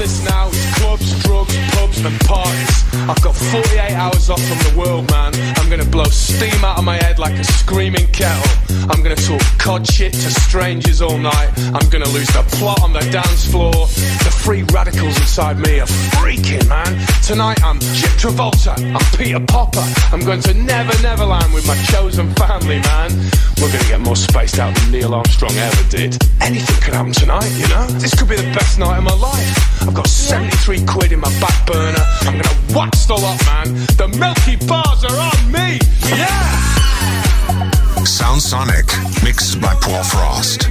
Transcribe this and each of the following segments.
this now. I've got 48 hours off from the world, man. I'm gonna blow steam out of my head like a screaming kettle. I'm gonna talk cod shit to strangers all night. I'm gonna lose the plot on the dance floor. The free radicals inside me are freaking, man. Tonight I'm Chip Travolta, I'm Peter Popper. I'm going to Never Neverland with my chosen family, man. We're gonna get more spaced out than Neil Armstrong ever did. Anything could happen tonight, you know? This could be the best night of my life. I've got 73 quid in my back burner. I'm gonna wax the lot, man. The Milky Bars are on me, yeah! Sound Sonic, mixed by Paul Frost.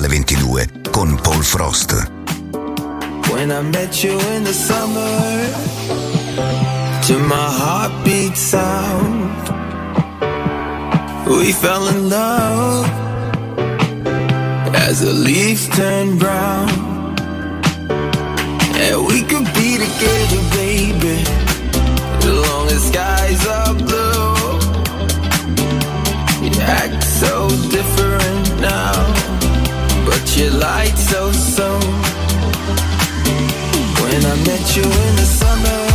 Domenica alle 22 con Paul Frost. When I met you in the summer To my heartbeat sound We fell in love As the leaves turn brown. And we could be together, baby As long as skies are blue. You act so different now, you lied so soon. When I met you in the summer.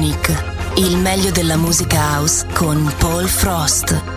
Sonic, il meglio della musica house con Paul Frost.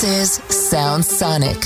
This is Sound Sonic.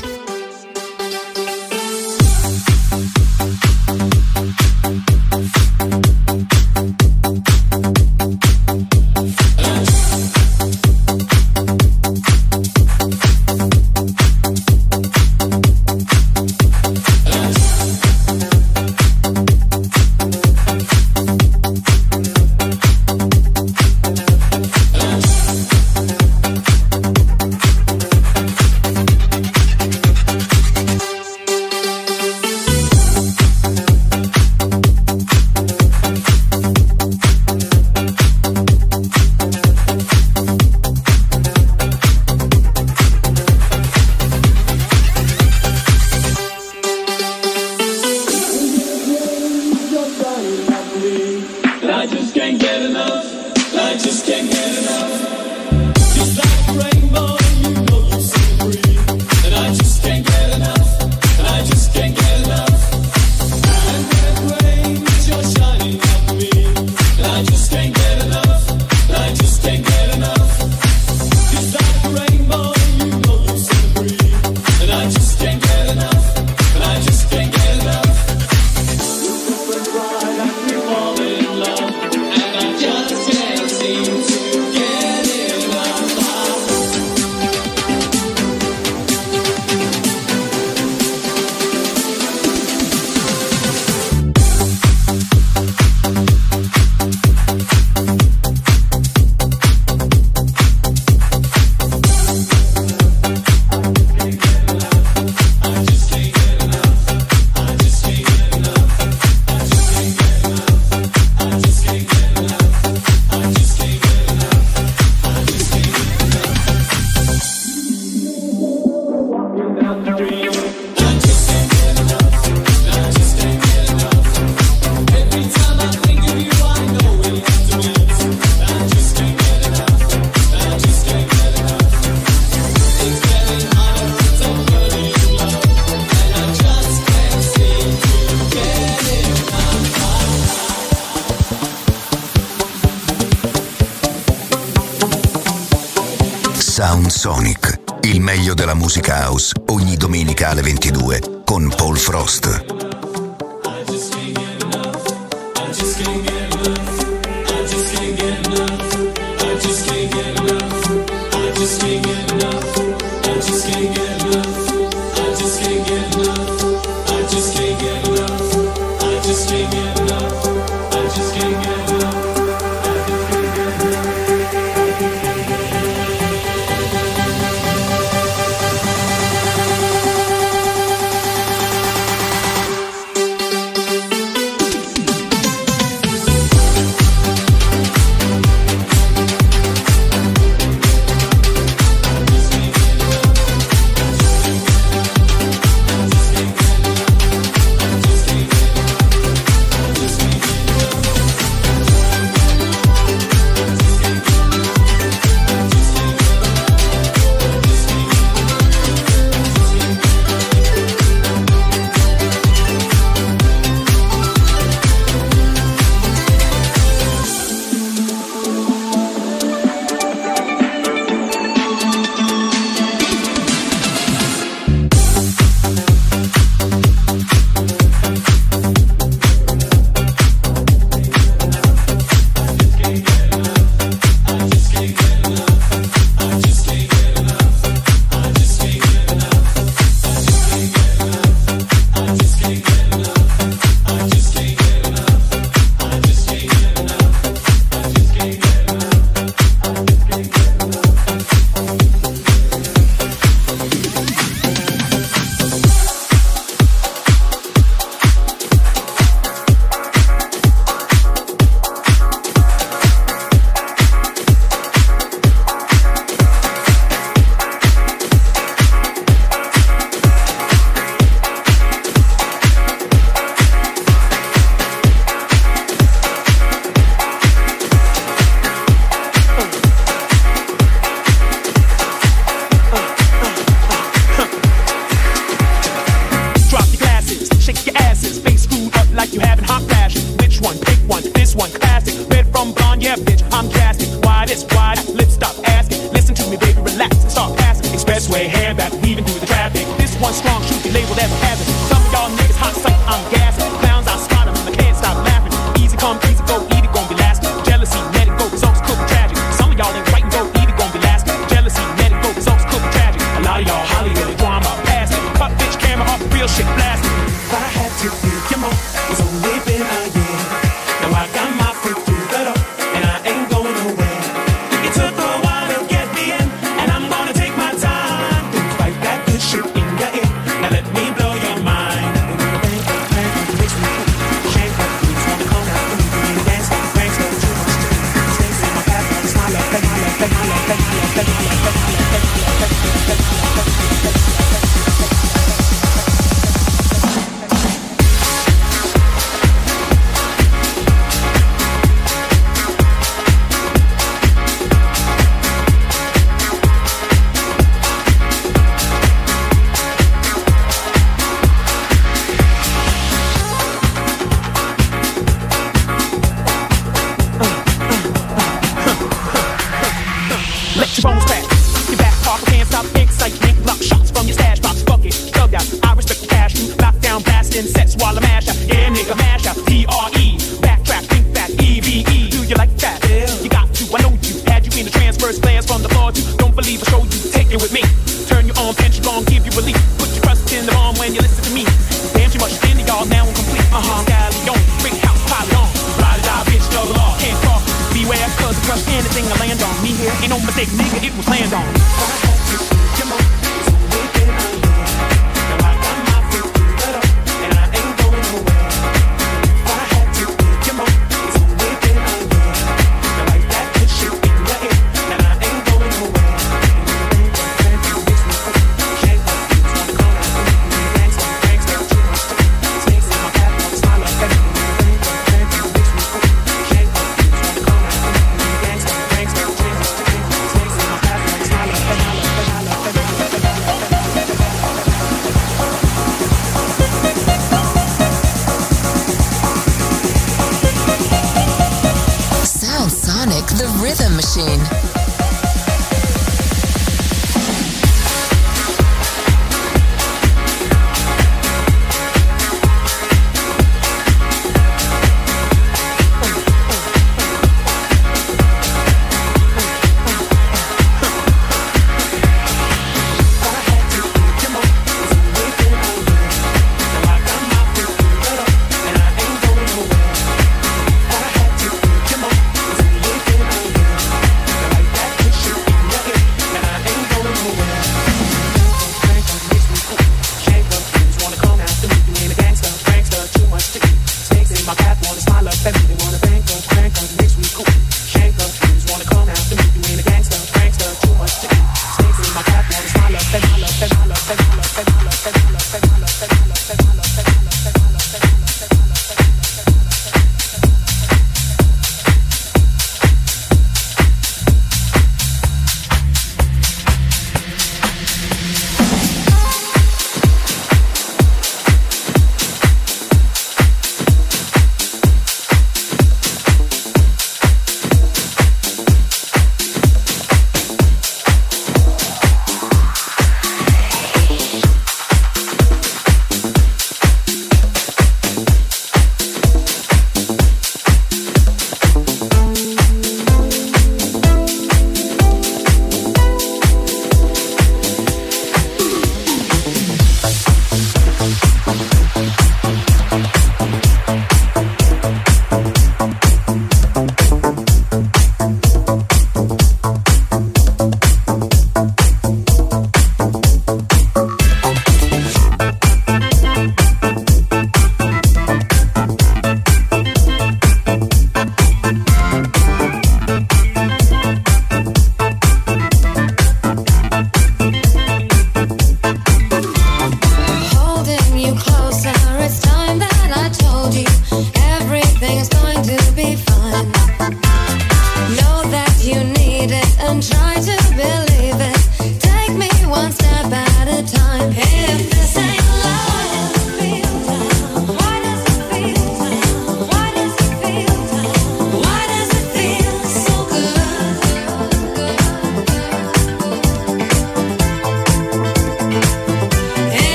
machine.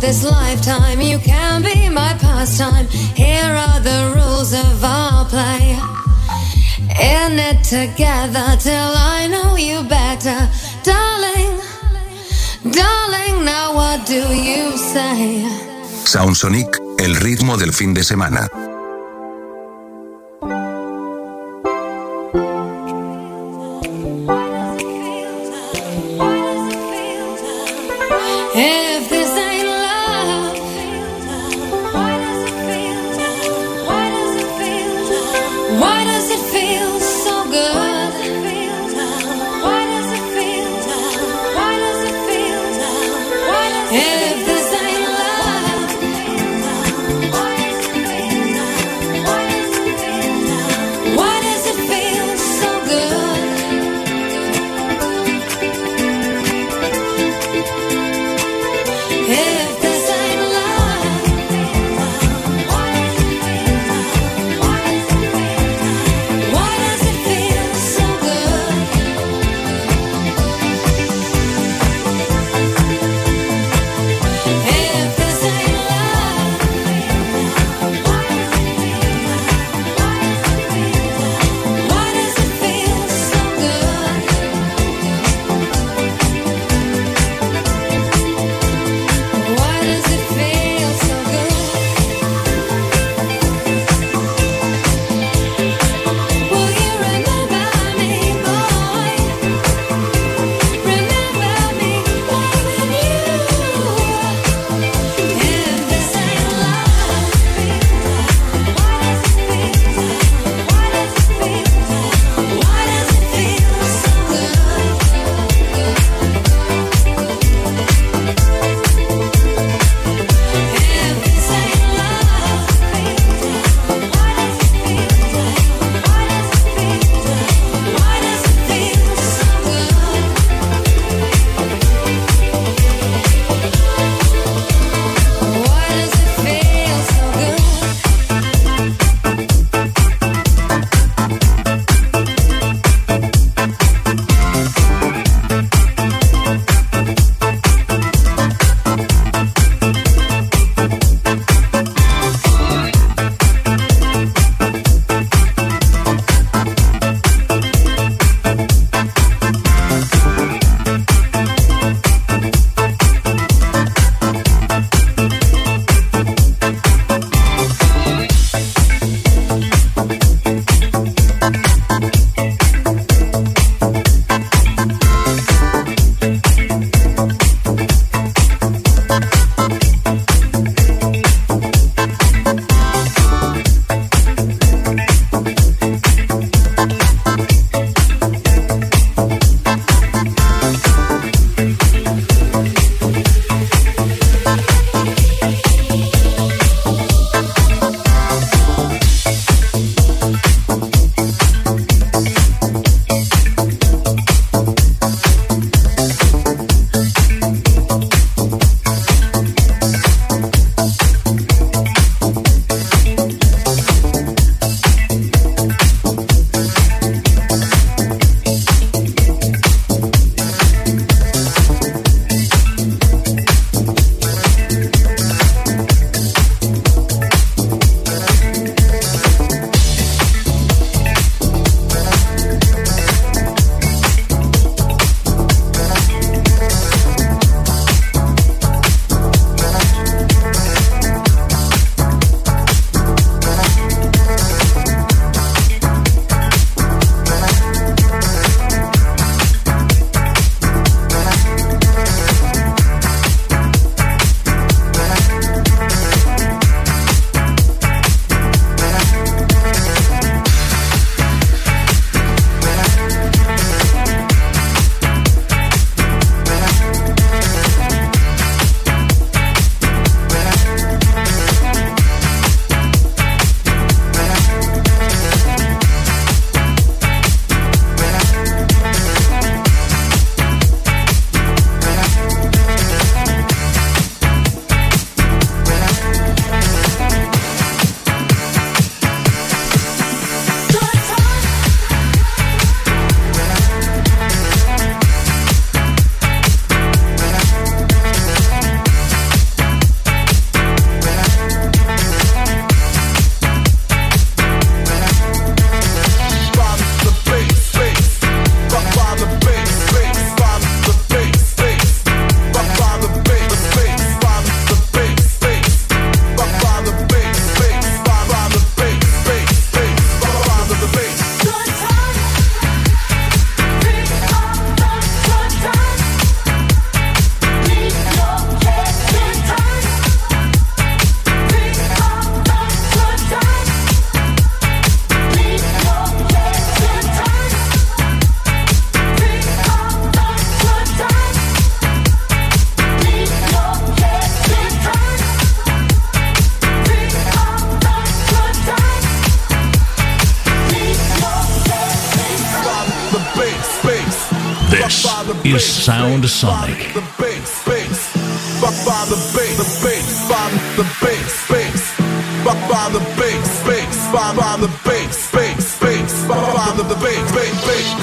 this lifetime. You can be my pastime. Here are the rules of our play. In it together till I know you better. Darling, darling, now what do you say? Soundsonic, el ritmo del fin de semana.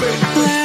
Bass,